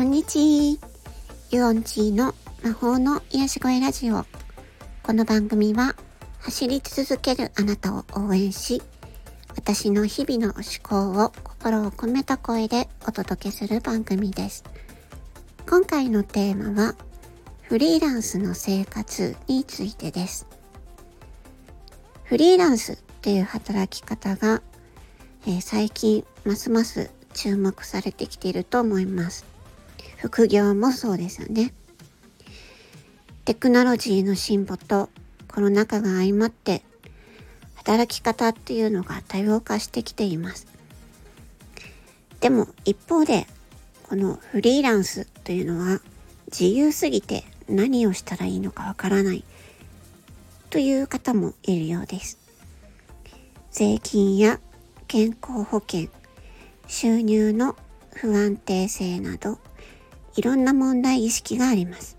こんにちは。ユオンチーの魔法の癒し声ラジオ。この番組は走り続けるあなたを応援し、私の日々の思考を心を込めた声でお届けする番組です。今回のテーマはフリーランスの生活についてです。フリーランスっていう働き方が、えー、最近ますます注目されてきていると思います。副業もそうですよね。テクノロジーの進歩とコロナ禍が相まって働き方っていうのが多様化してきています。でも一方でこのフリーランスというのは自由すぎて何をしたらいいのかわからないという方もいるようです。税金や健康保険、収入の不安定性などいろんな問題意識があります。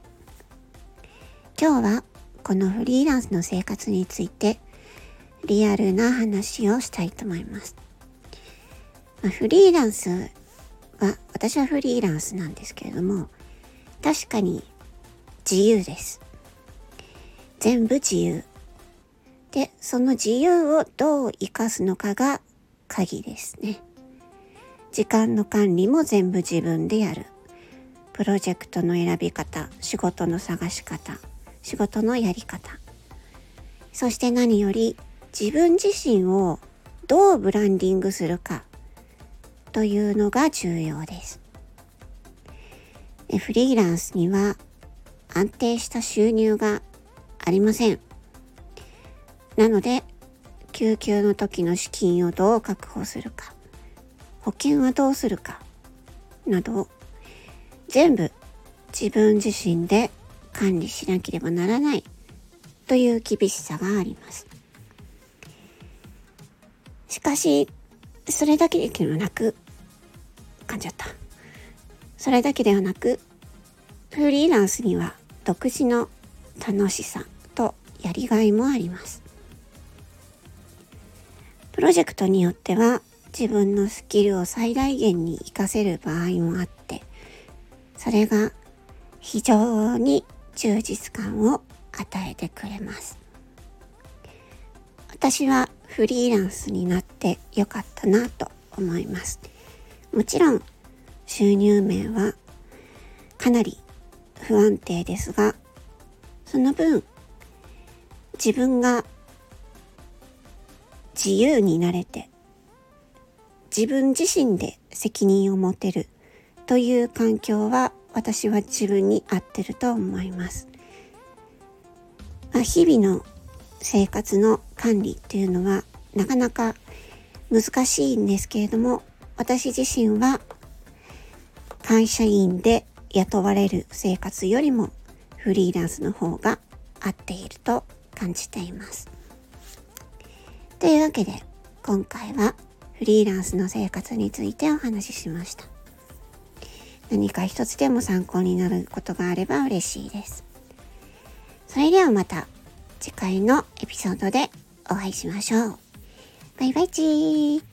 今日はこのフリーランスの生活についてリアルな話をしたいと思います。ま、フリーランスは私はフリーランスなんですけれども確かに自由です。全部自由。で、その自由をどう活かすのかが鍵ですね。時間の管理も全部自分でやる。プロジェクトの選び方、仕事の探し方、仕事のやり方。そして何より自分自身をどうブランディングするかというのが重要です。フリーランスには安定した収入がありません。なので、救急の時の資金をどう確保するか、保険はどうするか、など全部自分自身で管理しなければならないという厳しさがあります。しかし、それだけではなく、噛んじゃった。それだけではなく、フリーランスには独自の楽しさとやりがいもあります。プロジェクトによっては自分のスキルを最大限に活かせる場合もあって、それが非常に充実感を与えてくれます。私はフリーランスになってよかったなと思います。もちろん収入面はかなり不安定ですが、その分自分が自由になれて自分自身で責任を持てるという環境は私は自分に合ってると思います。ま、日々の生活の管理っていうのはなかなか難しいんですけれども私自身は会社員で雇われる生活よりもフリーランスの方が合っていると感じています。というわけで今回はフリーランスの生活についてお話ししました。何か一つでも参考になることがあれば嬉しいです。それではまた次回のエピソードでお会いしましょう。バイバイチー